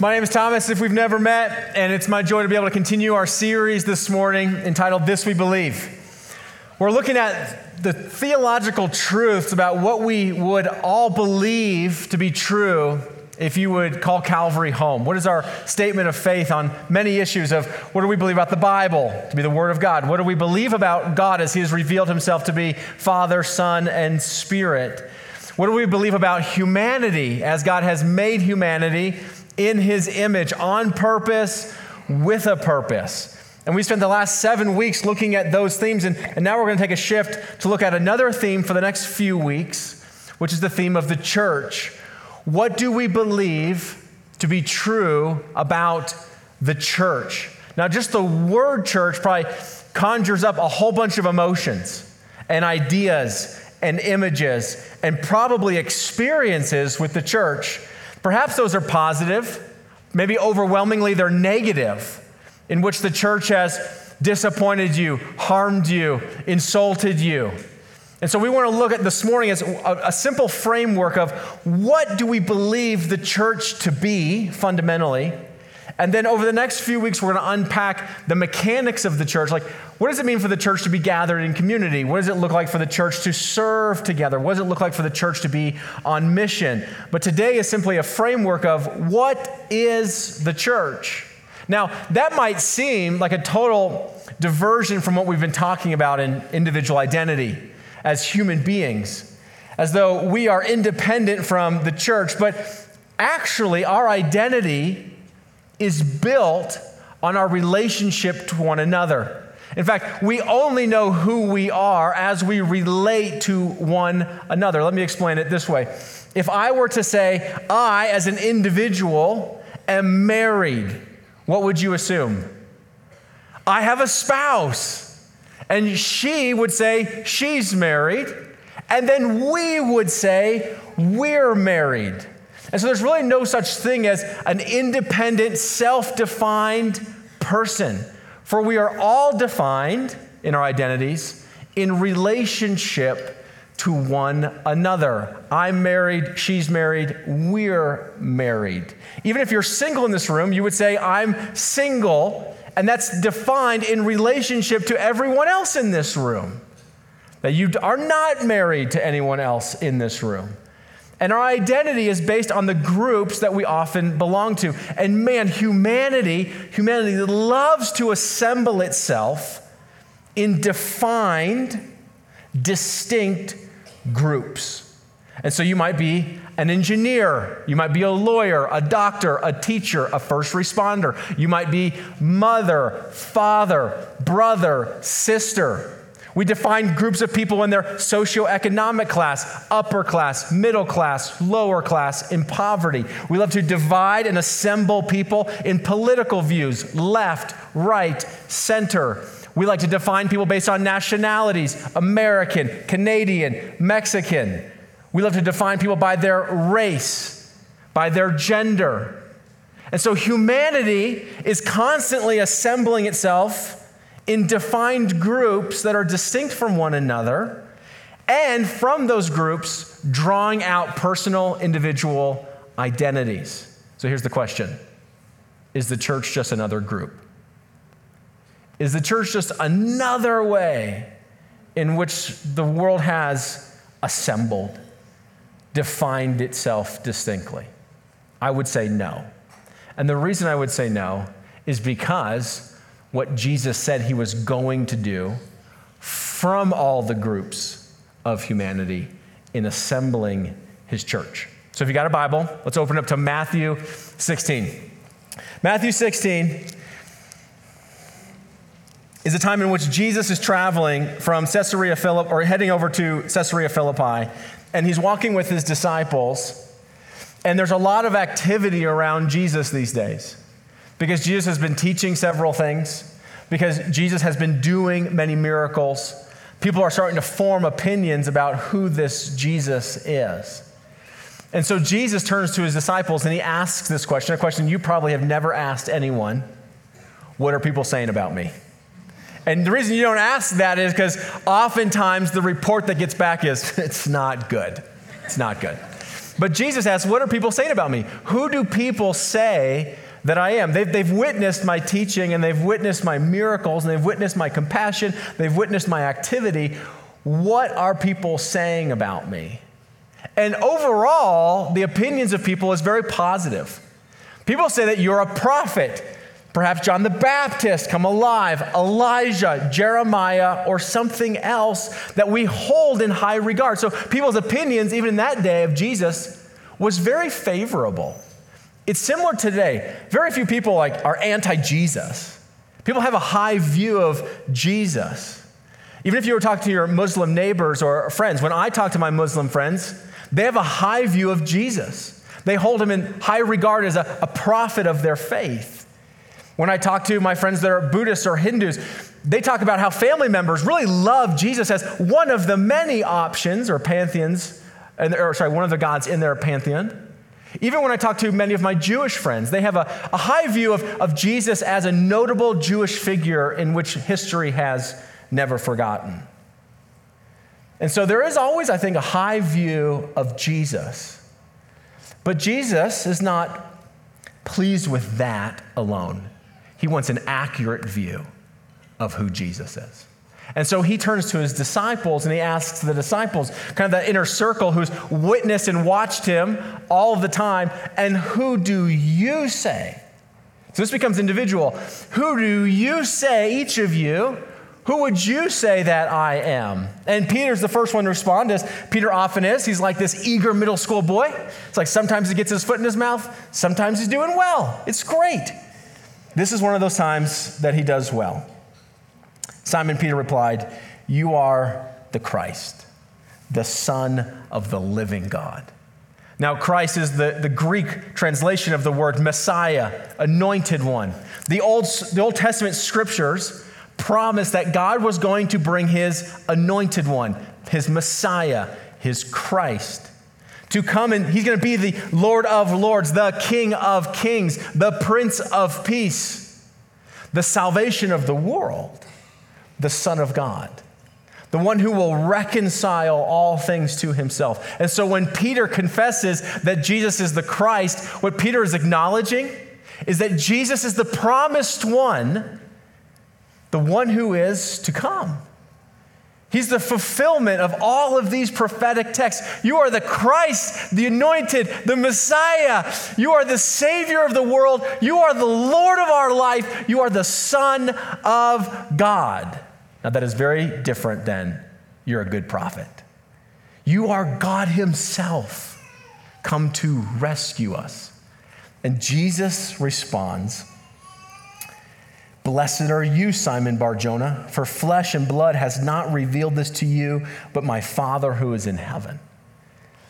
My name is Thomas, if we've never met, and it's my joy to be able to continue our series this morning entitled This We Believe. We're looking at the theological truths about what we would all believe to be true if you would call Calvary home. What is our statement of faith on many issues of what do we believe about the Bible to be the Word of God? What do we believe about God as He has revealed Himself to be Father, Son, and Spirit? What do we believe about humanity as God has made humanity in his image on purpose with a purpose. And we spent the last seven weeks looking at those themes, and, and now we're going to take a shift to look at another theme for the next few weeks, which is the theme of the church. What do we believe to be true about the church? Now, just the word church probably conjures up a whole bunch of emotions and ideas and images and probably experiences with the church Perhaps those are positive, maybe overwhelmingly they're negative, in which the church has disappointed you, harmed you, insulted you. And so we want to look at this morning as a, simple framework of what do we believe the church to be fundamentally? And then over the next few weeks, we're going to unpack the mechanics of the church. Like, what does it mean for the church to be gathered in community? What does it look like for the church to serve together? What does it look like for the church to be on mission? But today is simply a framework of what is the church? Now, that might seem like a total diversion from what we've been talking about in individual identity as human beings, as though we are independent from the church. But actually, our identity is built on our relationship to one another. In fact, we only know who we are as we relate to one another. Let me explain it this way. If I were to say, I, as an individual, am married, what would you assume? I have a spouse. And she would say, she's married. And then we would say, we're married. And so there's really no such thing as an independent, self defined person. For we are all defined in our identities in relationship to one another. I'm married, she's married, we're married. Even if you're single in this room, you would say, I'm single, and that's defined in relationship to everyone else in this room. That you are not married to anyone else in this room. And our identity is based on the groups that we often belong to. And man, humanity, humanity loves to assemble itself in defined, distinct groups. And so you might be an engineer, you might be a lawyer, a doctor, a teacher, a first responder. You might be mother, father, brother, sister. We define groups of people in their socioeconomic class, upper class, middle class, lower class, in poverty. We love to divide and assemble people in political views, left, right, center. We like to define people based on nationalities American, Canadian, Mexican. We love to define people by their race, by their gender. And so humanity is constantly assembling itself in defined groups that are distinct from one another, and from those groups, drawing out personal, individual identities. So here's the question Is the church just another group? Is the church just another way in which the world has assembled, defined itself distinctly? I would say no. And the reason I would say no is because what Jesus said he was going to do from all the groups of humanity in assembling his church. So if you got a Bible, let's open up to Matthew 16. Matthew 16 is a time in which Jesus is traveling from Caesarea Philippi or heading over to Caesarea Philippi, and he's walking with his disciples. And there's a lot of activity around Jesus these days because Jesus has been teaching several things, because Jesus has been doing many miracles. People are starting to form opinions about who this Jesus is. And so Jesus turns to his disciples and he asks this question, a question you probably have never asked anyone What are people saying about me? And the reason you don't ask that is because oftentimes the report that gets back is it's not good. It's not good. But Jesus asks, What are people saying about me? Who do people say that I am? They've, they've witnessed my teaching and they've witnessed my miracles and they've witnessed my compassion, they've witnessed my activity. What are people saying about me? And overall, the opinions of people is very positive. People say that you're a prophet. Perhaps John the Baptist come alive, Elijah, Jeremiah, or something else that we hold in high regard. So people's opinions, even in that day of Jesus, was very favorable. It's similar today. Very few people like are anti-Jesus. People have a high view of Jesus. Even if you were talking to your Muslim neighbors or friends, when I talk to my Muslim friends, they have a high view of Jesus. They hold him in high regard as a, a prophet of their faith. When I talk to my friends that are Buddhists or Hindus, they talk about how family members really love Jesus as one of the many options or pantheons, or sorry, one of the gods in their pantheon. Even when I talk to many of my Jewish friends, they have a, a high view of, of Jesus as a notable Jewish figure in which history has never forgotten. And so there is always, I think, a high view of Jesus. But Jesus is not pleased with that alone. He wants an accurate view of who Jesus is. And so he turns to his disciples and he asks the disciples, kind of that inner circle who's witnessed and watched him all the time, and who do you say? So this becomes individual. Who do you say, each of you, who would you say that I am? And Peter's the first one to respond, as Peter often is. He's like this eager middle school boy. It's like sometimes he gets his foot in his mouth, sometimes he's doing well. It's great. This is one of those times that he does well. Simon Peter replied, You are the Christ, the Son of the living God. Now, Christ is the, the Greek translation of the word Messiah, anointed one. The Old, the Old Testament scriptures promised that God was going to bring his anointed one, his Messiah, his Christ to come and he's going to be the Lord of Lords, the King of Kings, the Prince of Peace, the salvation of the world, the Son of God, the one who will reconcile all things to himself. And so when Peter confesses that Jesus is the Christ, what Peter is acknowledging is that Jesus is the promised one, the one who is to come. He's the fulfillment of all of these prophetic texts. You are the Christ, the anointed, the Messiah. You are the Savior of the world. You are the Lord of our life. You are the Son of God. Now, that is very different than you're a good prophet. You are God Himself come to rescue us. And Jesus responds Blessed are you, Simon Barjona, for flesh and blood has not revealed this to you, but my Father who is in heaven.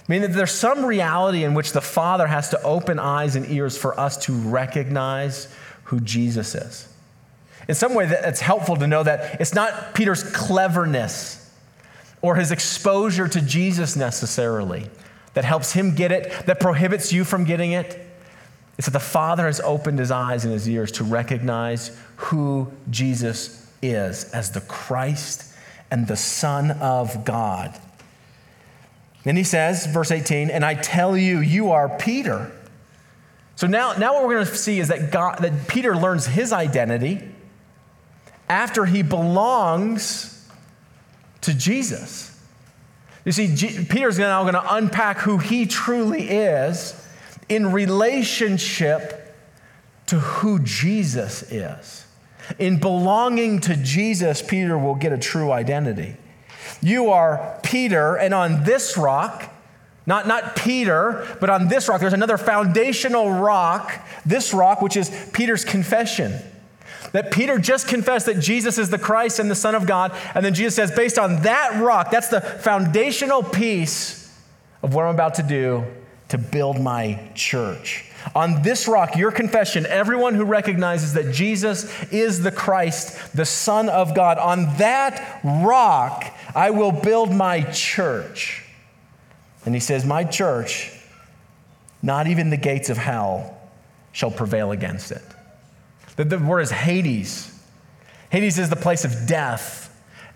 Meaning that there's some reality in which the Father has to open eyes and ears for us to recognize who Jesus is. In some way, it's helpful to know that it's not Peter's cleverness or his exposure to Jesus necessarily that helps him get it, that prohibits you from getting it. It's that the Father has opened his eyes and his ears to recognize who Jesus is as the Christ and the Son of God. Then he says, verse 18, and I tell you, you are Peter. So now, now what we're going to see is that, God, that Peter learns his identity after he belongs to Jesus. You see, G- Peter's now going to unpack who he truly is in relationship to who Jesus is. In belonging to Jesus, Peter will get a true identity. You are Peter, and on this rock, not, not Peter, but on this rock, there's another foundational rock, this rock, which is Peter's confession. That Peter just confessed that Jesus is the Christ and the Son of God. And then Jesus says, based on that rock, that's the foundational piece of what I'm about to do to build my church. On this rock, your confession, everyone who recognizes that Jesus is the Christ, the Son of God, on that rock, I will build my church. And he says, My church, not even the gates of hell shall prevail against it. The, the word is Hades. Hades is the place of death.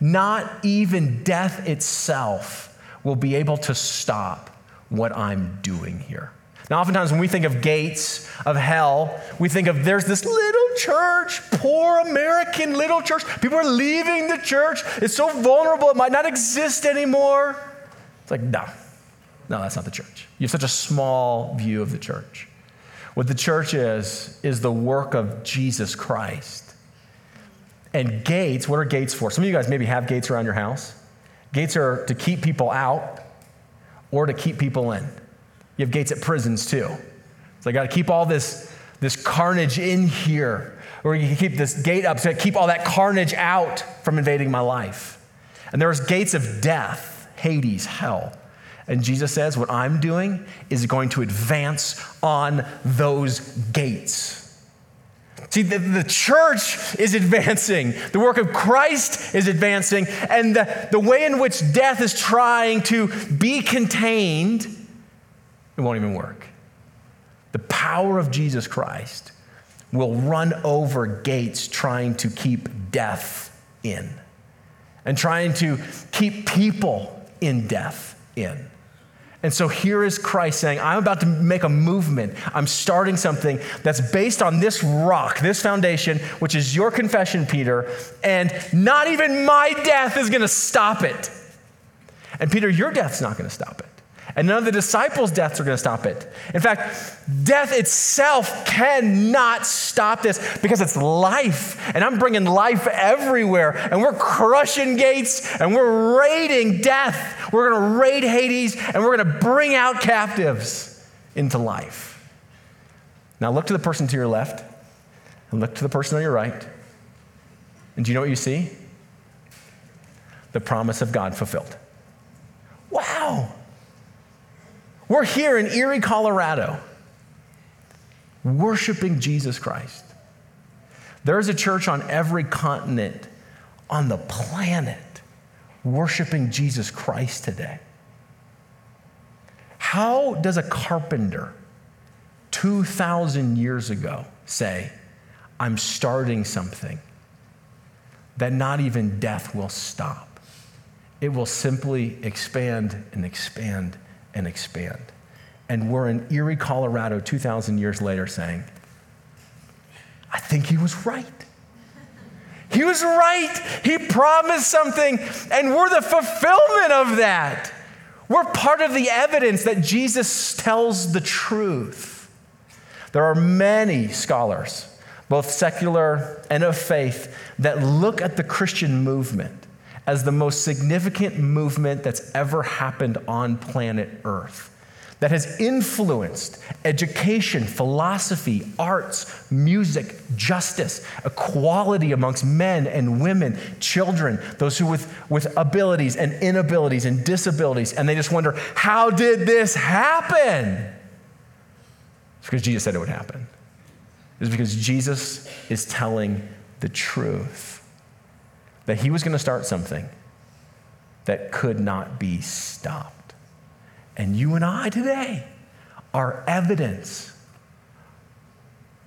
Not even death itself will be able to stop what I'm doing here. Now, oftentimes when we think of gates of hell, we think of there's this little church, poor American little church. People are leaving the church. It's so vulnerable, it might not exist anymore. It's like, no, no, that's not the church. You have such a small view of the church. What the church is, is the work of Jesus Christ. And gates, what are gates for? Some of you guys maybe have gates around your house. Gates are to keep people out or to keep people in. You have gates at prisons too. So I got to keep all this, this carnage in here, or you can keep this gate up to keep all that carnage out from invading my life. And there's gates of death, Hades, hell. And Jesus says, What I'm doing is going to advance on those gates. See, the, the, church is advancing, the work of Christ is advancing, and the, the way in which death is trying to be contained it won't even work. The power of Jesus Christ will run over gates trying to keep death in and trying to keep people in death in. And so here is Christ saying, I'm about to make a movement. I'm starting something that's based on this rock, this foundation, which is your confession, Peter, and not even my death is going to stop it. And Peter, your death's not going to stop it. And none of the disciples' deaths are going to stop it. In fact, death itself cannot stop this because it's life. And I'm bringing life everywhere. And we're crushing gates and we're raiding death. We're going to raid Hades and we're going to bring out captives into life. Now look to the person to your left and look to the person on your right. And do you know what you see? The promise of God fulfilled. Wow. We're here in Erie, Colorado, worshiping Jesus Christ. There's a church on every continent on the planet worshiping Jesus Christ today. How does a carpenter 2,000 years ago say, I'm starting something that not even death will stop? It will simply expand and expand and expand. And we're in Erie, Colorado, 2,000 years later saying, I think he was right. He was right. He promised something, and we're the fulfillment of that. We're part of the evidence that Jesus tells the truth. There are many scholars, both secular and of faith, that look at the Christian movement as the most significant movement that's ever happened on planet Earth that has influenced education, philosophy, arts, music, justice, equality amongst men and women, children, those who with, with abilities and inabilities and disabilities. And they just wonder, how did this happen? It's because Jesus said it would happen. It's because Jesus is telling the truth that he was going to start something that could not be stopped. And you and I today are evidence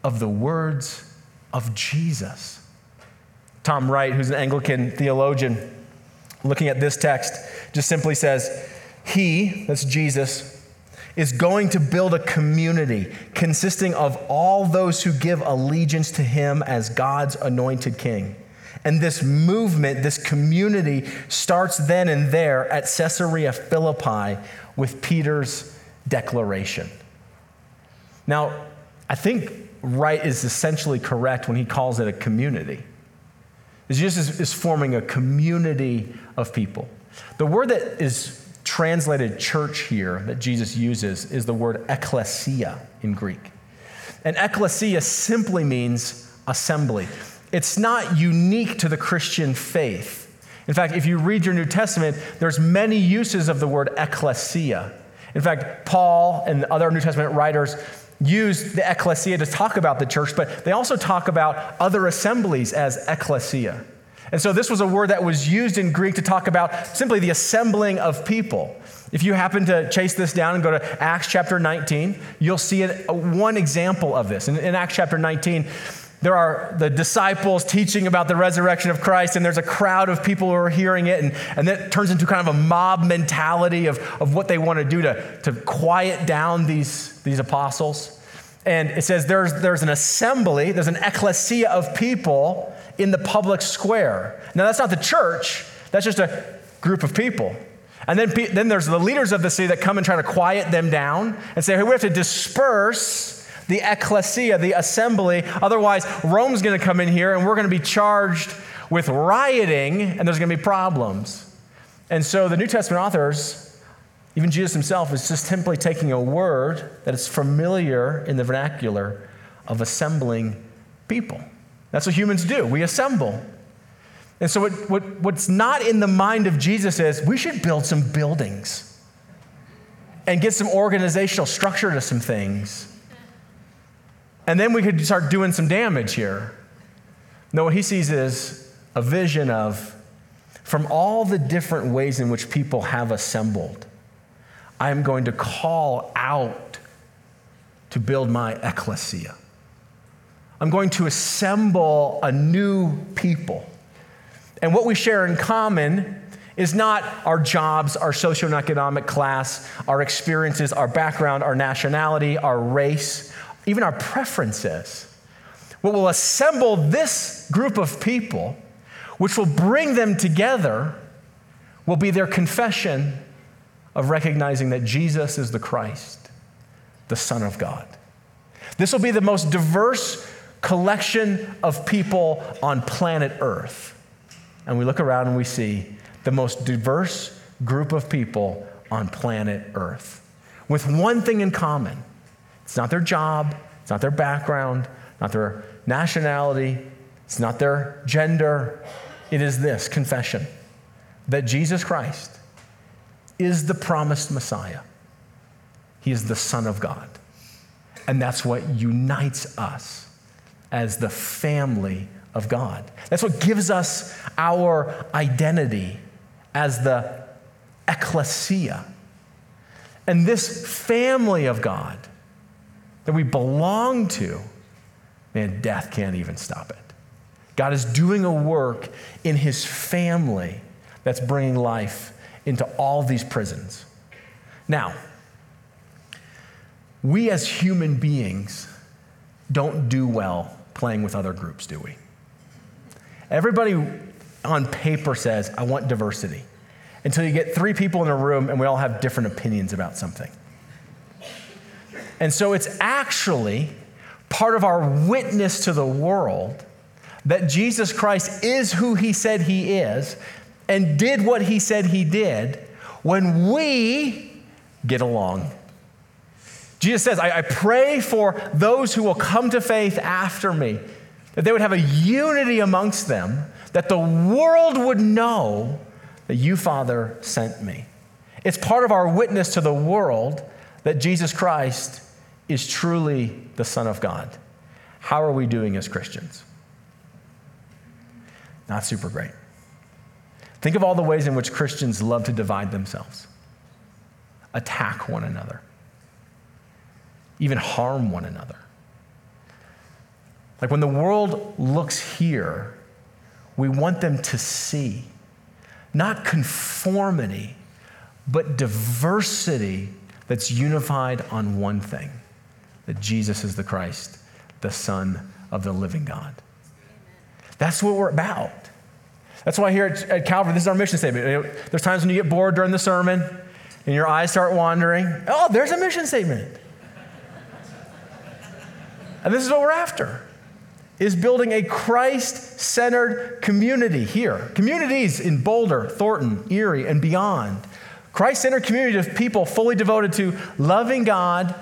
of the words of Jesus. Tom Wright, who's an Anglican theologian, looking at this text, just simply says, He, that's Jesus, is going to build a community consisting of all those who give allegiance to him as God's anointed king. And this movement, this community starts then and there at Caesarea Philippi with Peter's declaration. Now, I think Wright is essentially correct when he calls it a community. Jesus is forming a community of people. The word that is translated church here that Jesus uses is the word ecclesia in Greek. And ecclesia simply means assembly it's not unique to the Christian faith. In fact, if you read your New Testament, there's many uses of the word ecclesia. In fact, Paul and other New Testament writers use the ecclesia to talk about the church, but they also talk about other assemblies as ecclesia. And so this was a word that was used in Greek to talk about simply the assembling of people. If you happen to chase this down and go to Acts chapter 19, you'll see one example of this. In, in Acts chapter 19, there are the disciples teaching about the resurrection of Christ, and there's a crowd of people who are hearing it, and, and that turns into kind of a mob mentality of, of what they want to do to, to quiet down these, these apostles. And it says there's, there's an assembly, there's an ecclesia of people in the public square. Now, that's not the church, that's just a group of people. And then, then there's the leaders of the city that come and try to quiet them down and say, hey, we have to disperse the ecclesia, the assembly. Otherwise, Rome's going to come in here and we're going to be charged with rioting and there's going to be problems. And so the New Testament authors, even Jesus himself, is just simply taking a word that is familiar in the vernacular of assembling people. That's what humans do. We assemble. And so, what, what, what's not in the mind of Jesus is we should build some buildings and get some organizational structure to some things and then we could start doing some damage here. No, what he sees is a vision of from all the different ways in which people have assembled, I am going to call out to build my ecclesia. I'm going to assemble a new people. And what we share in common is not our jobs, our socioeconomic class, our experiences, our background, our nationality, our race, even our preferences. What will assemble this group of people, which will bring them together, will be their confession of recognizing that Jesus is the Christ, the Son of God. This will be the most diverse collection of people on planet Earth. And we look around and we see the most diverse group of people on planet Earth with one thing in common it's not their job, it's not their background, not their nationality, it's not their gender. It is this confession that Jesus Christ is the promised Messiah. He is the Son of God. And that's what unites us as the family of God. That's what gives us our identity as the ecclesia. And this family of God that we belong to, man, death can't even stop it. God is doing a work in his family that's bringing life into all these prisons. Now, we as human beings don't do well playing with other groups, do we? Everybody on paper says, I want diversity, until you get three people in a room and we all have different opinions about something. And so it's actually part of our witness to the world that Jesus Christ is who he said he is and did what he said he did when we get along. Jesus says, I, I, pray for those who will come to faith after me, that they would have a unity amongst them, that the world would know that you, Father, sent me. It's part of our witness to the world that Jesus Christ is truly the Son of God. How are we doing as Christians? Not super great. Think of all the ways in which Christians love to divide themselves, attack one another, even harm one another. Like when the world looks here, we want them to see not conformity, but diversity that's unified on one thing that Jesus is the Christ, the Son of the living God. That's what we're about. That's why here at, at Calvary, this is our mission statement. There's times when you get bored during the sermon and your eyes start wandering. Oh, there's a mission statement. and this is what we're after is building a Christ-centered community here. Communities in Boulder, Thornton, Erie, and beyond. Christ-centered community of people fully devoted to loving God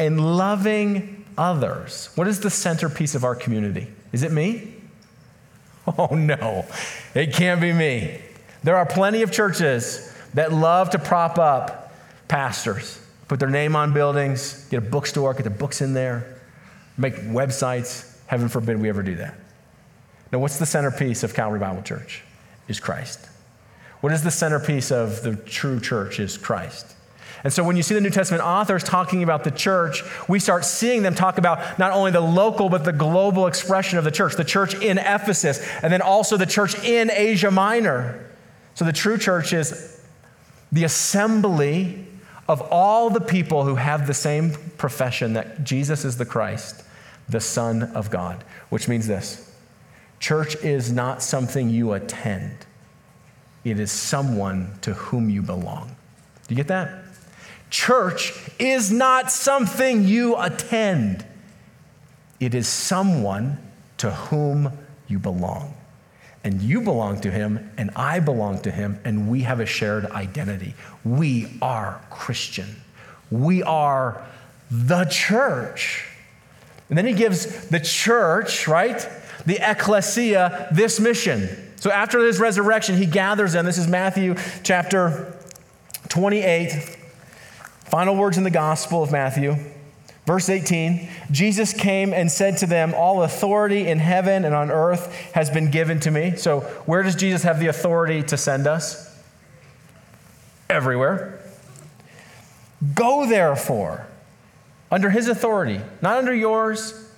and loving others. What is the centerpiece of our community? Is it me? Oh, no, it can't be me. There are plenty of churches that love to prop up pastors, put their name on buildings, get a bookstore, get the books in there, make websites. Heaven forbid we ever do that. Now, what's the centerpiece of Calvary Bible Church? Is Christ. What is the centerpiece of the true church? Is Christ. And so when you see the New Testament authors talking about the church, we start seeing them talk about not only the local, but the global expression of the church, the church in Ephesus, and then also the church in Asia Minor. So the true church is the assembly of all the people who have the same profession that Jesus is the Christ, the Son of God, which means this church is not something you attend, it is someone to whom you belong. Do you get that? Church is not something you attend, it is someone to whom you belong. And you belong to him, and I belong to him, and we have a shared identity. We are Christian. We are the church. And then he gives the church, right? The ecclesia, this mission. So after his resurrection, he gathers them. This is Matthew chapter 28, Final words in the Gospel of Matthew. Verse 18 Jesus came and said to them, All authority in heaven and on earth has been given to me. So, where does Jesus have the authority to send us? Everywhere. Go therefore, under his authority, not under yours,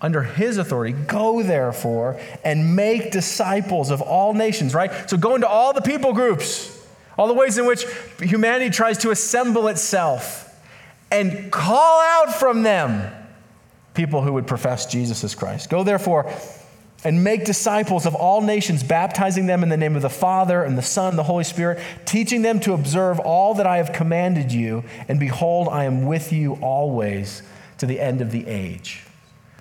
under his authority. Go therefore and make disciples of all nations, right? So, go into all the people groups all the ways in which humanity tries to assemble itself and call out from them people who would profess Jesus as Christ. Go therefore and make disciples of all nations, baptizing them in the name of the Father and the Son and the Holy Spirit, teaching them to observe all that I have commanded you. And behold, I am with you always to the end of the age.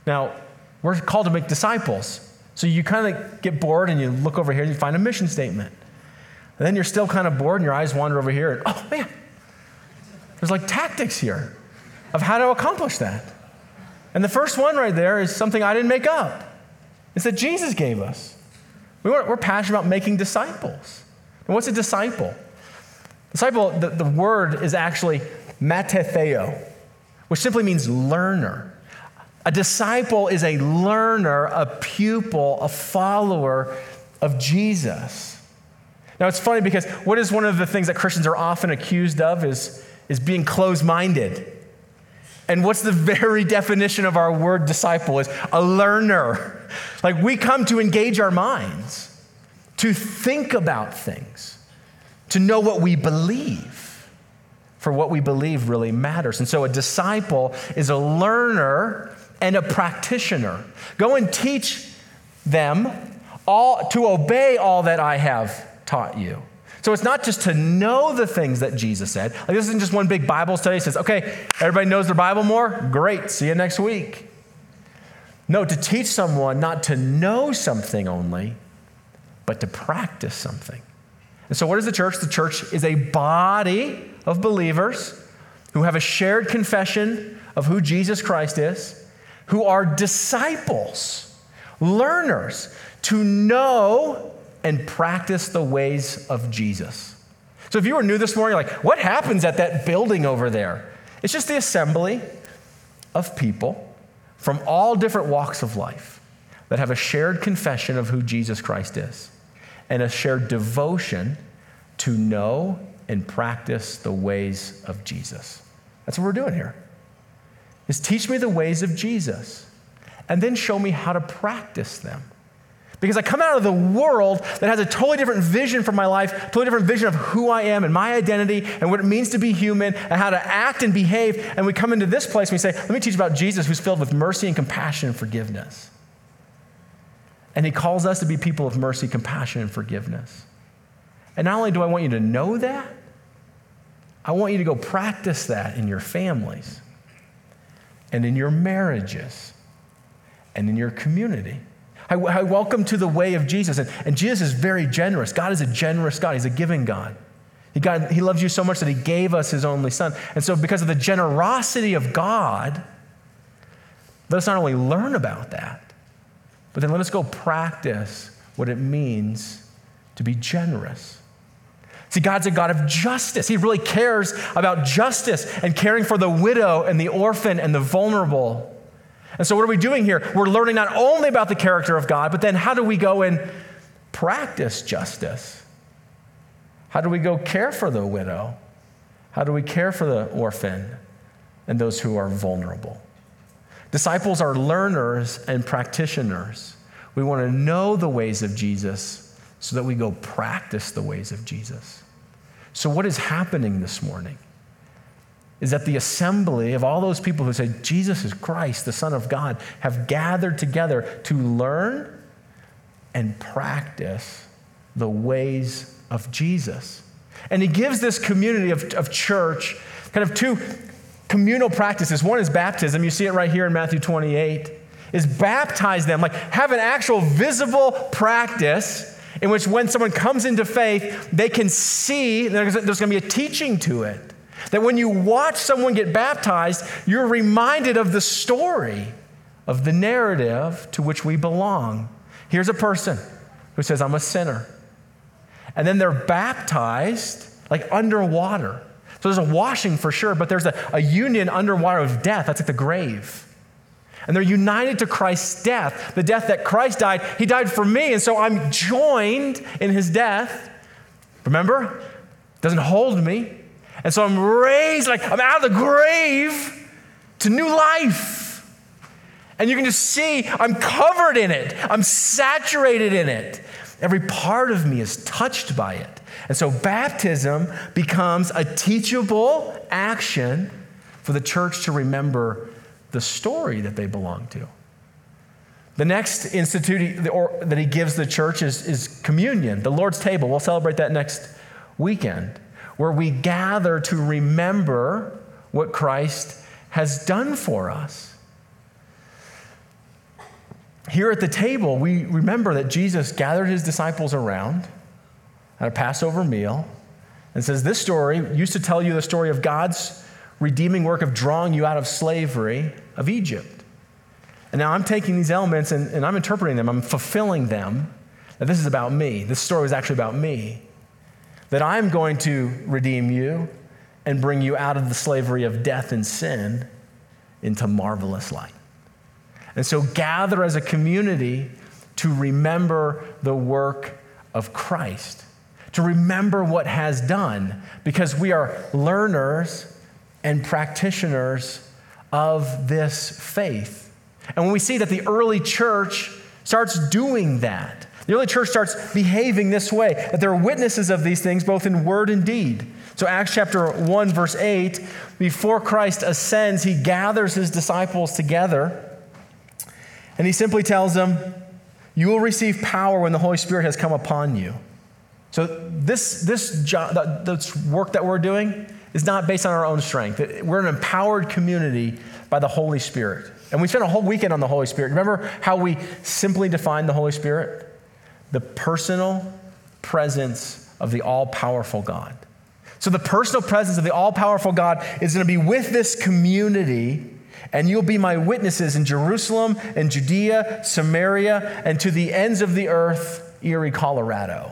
Now, we're called to make disciples. So you kind of get bored and you look over here and you find a mission statement. And then you're still kind of bored and your eyes wander over here. And, oh, man, there's like tactics here of how to accomplish that. And the first one right there is something I didn't make up. It's that Jesus gave us. We are passionate about making disciples. And what's a disciple? Disciple, the, the word is actually matetheo, which simply means learner. A disciple is a learner, a pupil, a follower of Jesus. Now, it's funny because what is one of the things that Christians are often accused of is, is being closed minded. And what's the very definition of our word disciple is a learner. Like we come to engage our minds, to think about things, to know what we believe. For what we believe really matters. And so a disciple is a learner and a practitioner. Go and teach them all to obey all that I have taught you. So it's not just to know the things that Jesus said. Like this isn't just one big Bible study. It says, okay, everybody knows their Bible more? Great, see you next week. No, to teach someone not to know something only, but to practice something. And so, what is the church? The church is a body of believers who have a shared confession of who Jesus Christ is, who are disciples, learners, to know and practice the ways of Jesus. So if you were new this morning, like, what happens at that building over there? It's just the assembly of people from all different walks of life that have a shared confession of who Jesus Christ is and a shared devotion to know and practice the ways of Jesus. That's what we're doing here. Is teach me the ways of Jesus and then show me how to practice them. Because I come out of the world that has a totally different vision for my life, totally different vision of who I am and my identity and what it means to be human and how to act and behave. And we come into this place and we say, let me teach about Jesus who's filled with mercy and compassion and forgiveness. And he calls us to be people of mercy, compassion, and forgiveness. And not only do I want you to know that, I want you to go practice that in your families and in your marriages and in your community. I, welcome to the way of Jesus. And, and Jesus is very generous. God is a generous God, He's a giving God. He, God. he loves you so much that He gave us His only Son. And so, because of the generosity of God, let us not only learn about that, but then let us go practice what it means to be generous. See, God's a God of justice. He really cares about justice and caring for the widow and the orphan and the vulnerable. And so, what are we doing here? We're learning not only about the character of God, but then how do we go and practice justice? How do we go care for the widow? How do we care for the orphan and those who are vulnerable? Disciples are learners and practitioners. We want to know the ways of Jesus so that we go practice the ways of Jesus. So, what is happening this morning? Is that the assembly of all those people who say Jesus is Christ, the Son of God, have gathered together to learn and practice the ways of Jesus. And he gives this community of, of church kind of two communal practices. One is baptism. You see it right here in Matthew 28. Is baptize them, like have an actual visible practice in which when someone comes into faith, they can see there's, there's going to be a teaching to it. That when you watch someone get baptized, you're reminded of the story, of the narrative to which we belong. Here's a person who says, I'm a sinner. And then they're baptized like underwater. So there's a washing for sure, but there's a, a union underwater of death. That's like the grave. And they're united to Christ's death, the death that Christ died. He died for me, and so I'm joined in his death. Remember? Doesn't hold me. And so I'm raised, like I'm out of the grave to new life. And you can just see I'm covered in it, I'm saturated in it. Every part of me is touched by it. And so baptism becomes a teachable action for the church to remember the story that they belong to. The next institute that he gives the church is, is communion, the Lord's table. We'll celebrate that next weekend, where we gather to remember what Christ has done for us. Here at the table, we remember that Jesus gathered his disciples around at a Passover meal and says, This story used to tell you the story of God's redeeming work of drawing you out of slavery of Egypt. And now I'm taking these elements and, and I'm interpreting them, I'm fulfilling them. This is about me. This story is actually about me. That I'm going to redeem you and bring you out of the slavery of death and sin into marvelous light. And so gather as a community to remember the work of Christ, to remember what has done, because we are learners and practitioners of this faith. And when we see that the early church starts doing that, the early church starts behaving this way, that they're witnesses of these things both in word and deed. So, Acts chapter 1, verse 8, before Christ ascends, he gathers his disciples together and he simply tells them, You will receive power when the Holy Spirit has come upon you. So, this, this, job, this work that we're doing is not based on our own strength. We're an empowered community by the Holy Spirit. And we spent a whole weekend on the Holy Spirit. Remember how we simply defined the Holy Spirit? The personal presence of the all powerful God. So, the personal presence of the all powerful God is going to be with this community and you'll be my witnesses in Jerusalem and Judea, Samaria, and to the ends of the earth, Erie, Colorado.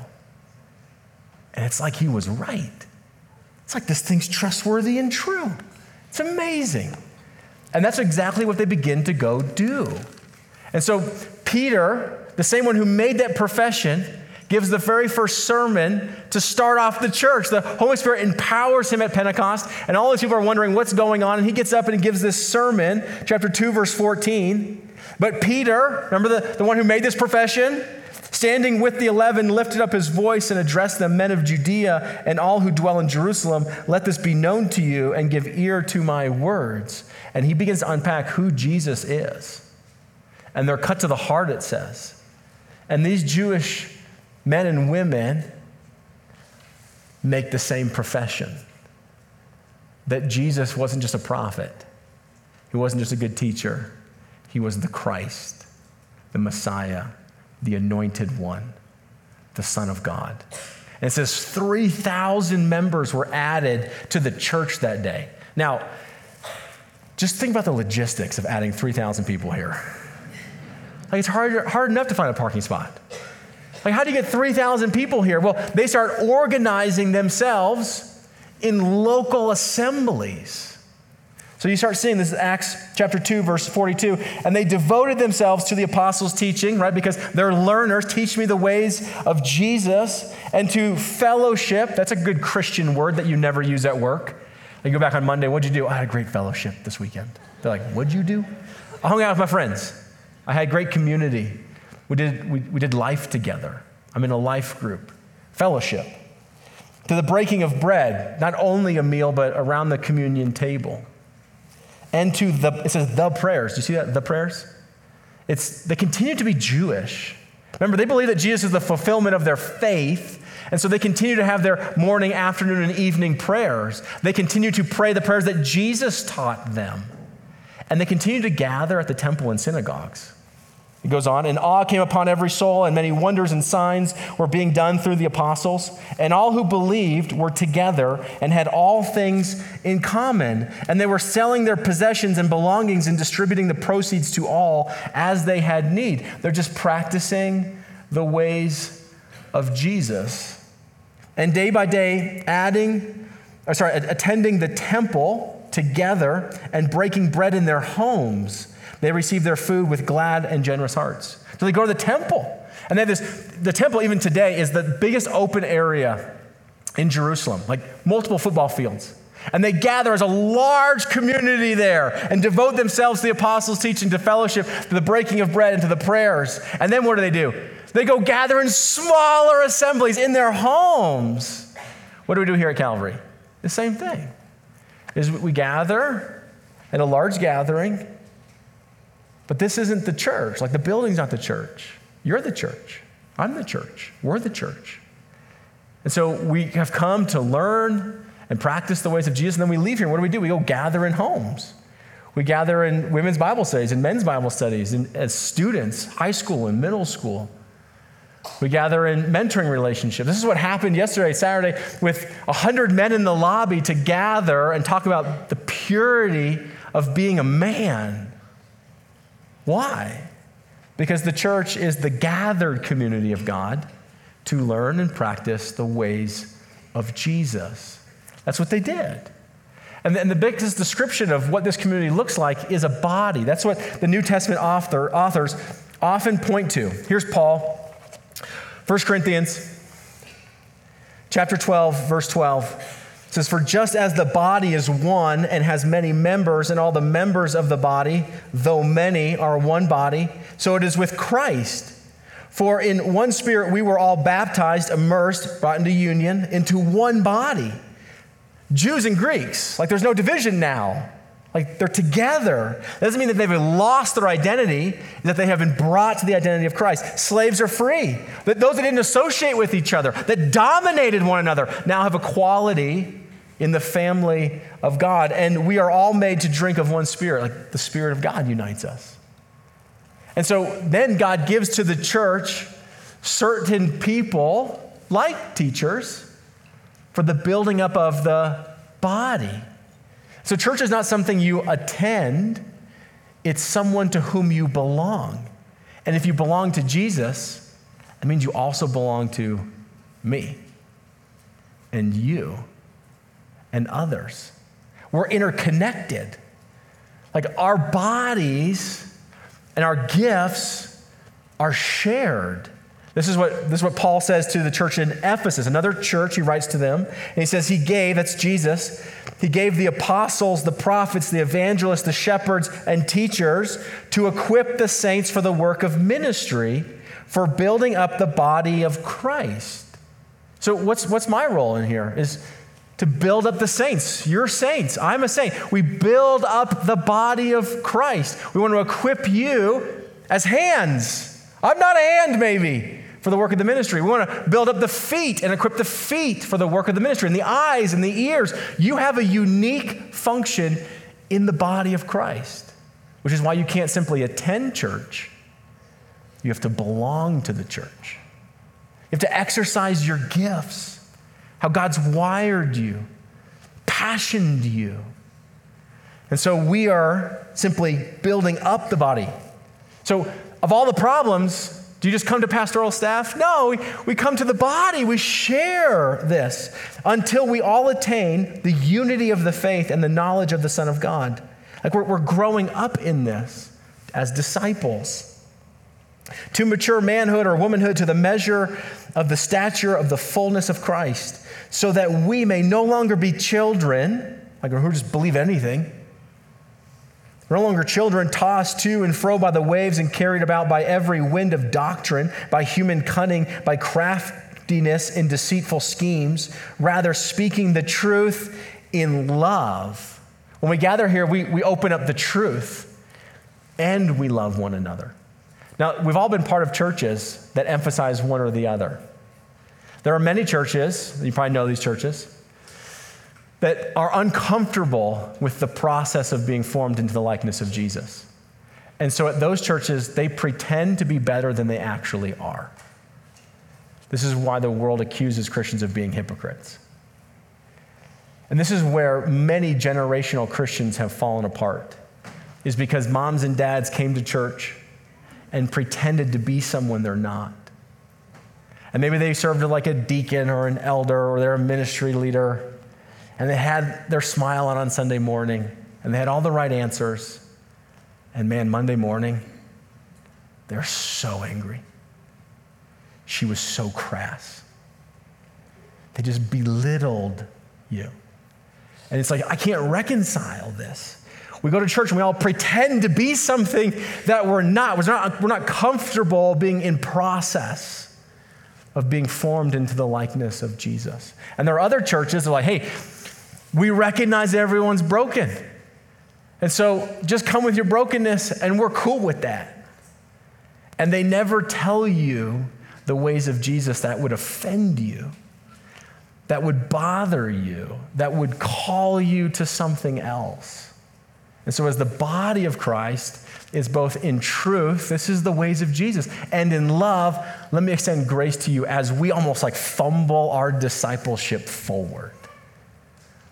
And it's like he was right. It's like this thing's trustworthy and true. It's amazing. And that's exactly what they begin to go do. And so, Peter, the same one who made that profession, gives the very first sermon to start off the church. The Holy Spirit empowers him at Pentecost, and all these people are wondering what's going on. And he gets up and he gives this sermon, chapter 2, verse 14. But Peter, remember the, the one who made this profession? Standing with the eleven, lifted up his voice and addressed the men of Judea and all who dwell in Jerusalem. Let this be known to you and give ear to my words. And he begins to unpack who Jesus is. And they're cut to the heart, it says. And these Jewish men and women make the same profession that Jesus wasn't just a prophet, he wasn't just a good teacher, he was the Christ, the Messiah, the anointed one, the Son of God. And it says 3,000 members were added to the church that day. Now, just think about the logistics of adding 3,000 people here. Like, it's hard, hard enough to find a parking spot. Like, how do you get 3,000 people here? Well, they start organizing themselves in local assemblies. So you start seeing this is Acts chapter 2, verse 42. And they devoted themselves to the apostles' teaching, right? Because they're learners. Teach me the ways of Jesus and to fellowship. That's a good Christian word that you never use at work. I go back on Monday, what'd you do? I had a great fellowship this weekend. They're like, what'd you do? I hung out with my friends. I had great community. We did, we, we did life together. I'm in a life group, fellowship. To the breaking of bread, not only a meal, but around the communion table. And to the, it says the prayers. Do you see that? The prayers? It's, they continue to be Jewish. Remember, they believe that Jesus is the fulfillment of their faith. And so they continue to have their morning, afternoon, and evening prayers. They continue to pray the prayers that Jesus taught them. And they continue to gather at the temple and synagogues. It goes on, and awe came upon every soul, and many wonders and signs were being done through the apostles. And all who believed were together and had all things in common. And they were selling their possessions and belongings and distributing the proceeds to all as they had need. They're just practicing the ways of Jesus. And day by day, adding, or sorry, attending the temple together and breaking bread in their homes they receive their food with glad and generous hearts. So they go to the temple. And they this, the temple, even today, is the biggest open area in Jerusalem, like multiple football fields. And they gather as a large community there and devote themselves to the apostles' teaching, to fellowship, to the breaking of bread, and to the prayers. And then what do they do? They go gather in smaller assemblies in their homes. What do we do here at Calvary? The same thing. Is we gather in a large gathering but this isn't the church. Like the building's not the church. You're the church. I'm the church. We're the church. And so we have come to learn and practice the ways of Jesus, and then we leave here. And what do we do? We go gather in homes. We gather in women's Bible studies and men's Bible studies and as students, high school and middle school. We gather in mentoring relationships. This is what happened yesterday, Saturday, with 100 men in the lobby to gather and talk about the purity of being a man why? Because the church is the gathered community of God to learn and practice the ways of Jesus. That's what they did. And the, biggest description of what this community looks like is a body. That's what the New Testament author, authors often point to. Here's Paul, 1 Corinthians chapter 12, verse 12. It says, For just as the body is one and has many members, and all the members of the body, though many, are one body, so it is with Christ. For in one spirit we were all baptized, immersed, brought into union, into one body. Jews and Greeks, like there's no division now. Like they're together. That doesn't mean that they've lost their identity, that they have been brought to the identity of Christ. Slaves are free. That those that didn't associate with each other, that dominated one another, now have equality in the family of God. And we are all made to drink of one spirit, like the Spirit of God unites us. And so then God gives to the church certain people, like teachers, for the building up of the body. So, church is not something you attend, it's someone to whom you belong. And if you belong to Jesus, it means you also belong to me and you and others. We're interconnected. Like our bodies and our gifts are shared. This is, what, this is what Paul says to the church in Ephesus, another church he writes to them. And he says, He gave, that's Jesus, He gave the apostles, the prophets, the evangelists, the shepherds, and teachers to equip the saints for the work of ministry, for building up the body of Christ. So, what's, what's my role in here? Is to build up the saints. You're saints. I'm a saint. We build up the body of Christ. We want to equip you as hands. I'm not a hand, maybe, for the work of the ministry. We want to build up the feet and equip the feet for the work of the ministry, and the eyes and the ears. You have a unique function in the body of Christ, which is why you can't simply attend church. You have to belong to the church. You have to exercise your gifts how God's wired you, passioned you. And so we are simply building up the body. So, of all the problems, do you just come to pastoral staff? No, we, come to the body. We share this until we all attain the unity of the faith and the knowledge of the Son of God. Like we're, we're growing up in this as disciples to mature manhood or womanhood to the measure of the stature of the fullness of Christ, so that we may no longer be children, Like, who just believe anything? We're no longer children tossed to and fro by the waves and carried about by every wind of doctrine, by human cunning, by craftiness in deceitful schemes, rather speaking the truth in love. When we gather here, we, we open up the truth and we love one another. Now, we've all been part of churches that emphasize one or the other. There are many churches, you probably know these churches, that are uncomfortable with the process of being formed into the likeness of Jesus. And so at those churches, they pretend to be better than they actually are. This is why the world accuses Christians of being hypocrites. And this is where many generational Christians have fallen apart, is because moms and dads came to church and pretended to be someone they're not. And maybe they served like a deacon or an elder or they're a ministry leader and they had their smile on on Sunday morning, and they had all the right answers. And man, Monday morning, they're so angry. She was so crass. They just belittled you. And it's like, I can't reconcile this. We go to church and we all pretend to be something that we're not. We're not, we're not comfortable being in process of being formed into the likeness of Jesus. And there are other churches that are like, hey, we recognize everyone's broken. And so just come with your brokenness, and we're cool with that. And they never tell you the ways of Jesus that would offend you, that would bother you, that would call you to something else. And so, as the body of Christ is both in truth, this is the ways of Jesus, and in love, let me extend grace to you as we almost like fumble our discipleship forward.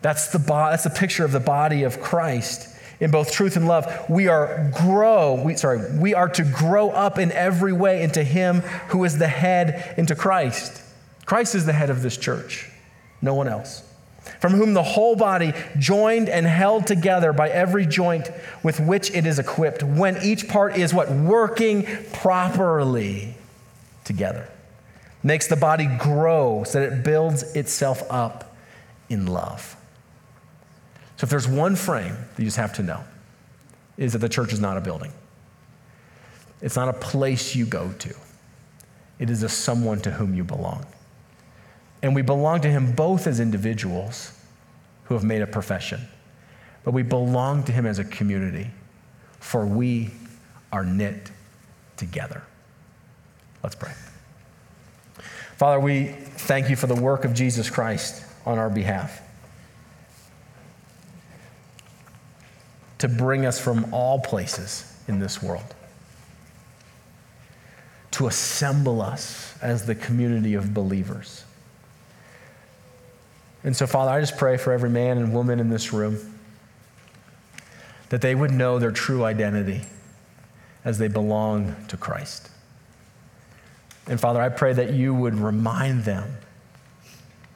That's the, bo- that's the picture of the body of Christ in both truth and love. We are grow, we, sorry, we are to grow up in every way into Him who is the head, into Christ. Christ is the head of this church, no one else. From whom the whole body, joined and held together by every joint with which it is equipped, when each part is what? Working properly together, makes the body grow so that it builds itself up in love. So if there's one frame that you just have to know, is that the church is not a building. It's not a place you go to. It is a someone to whom you belong. And we belong to him both as individuals who have made a profession, but we belong to him as a community, for we are knit together. Let's pray. Father, we thank you for the work of Jesus Christ on our behalf. to bring us from all places in this world, to assemble us as the community of believers. And so, Father, I just pray for every man and woman in this room that they would know their true identity as they belong to Christ. And Father, I pray that you would remind them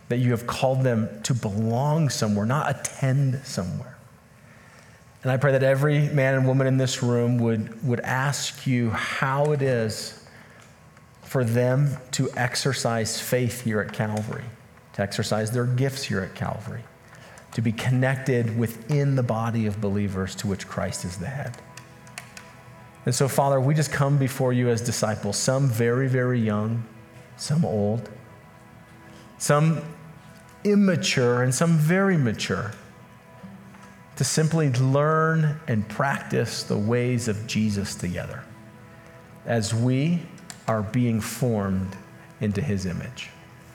that you have called them to belong somewhere, not attend somewhere. And I pray that every man and woman in this room would, would ask you how it is for them to exercise faith here at Calvary, to exercise their gifts here at Calvary, to be connected within the body of believers to which Christ is the head. And so, Father, we just come before you as disciples, some very, very young, some old, some immature, and some very mature to simply learn and practice the ways of Jesus together as we are being formed into his image.